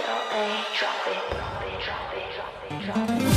drop it, drop it, drop it, drop it, drop it.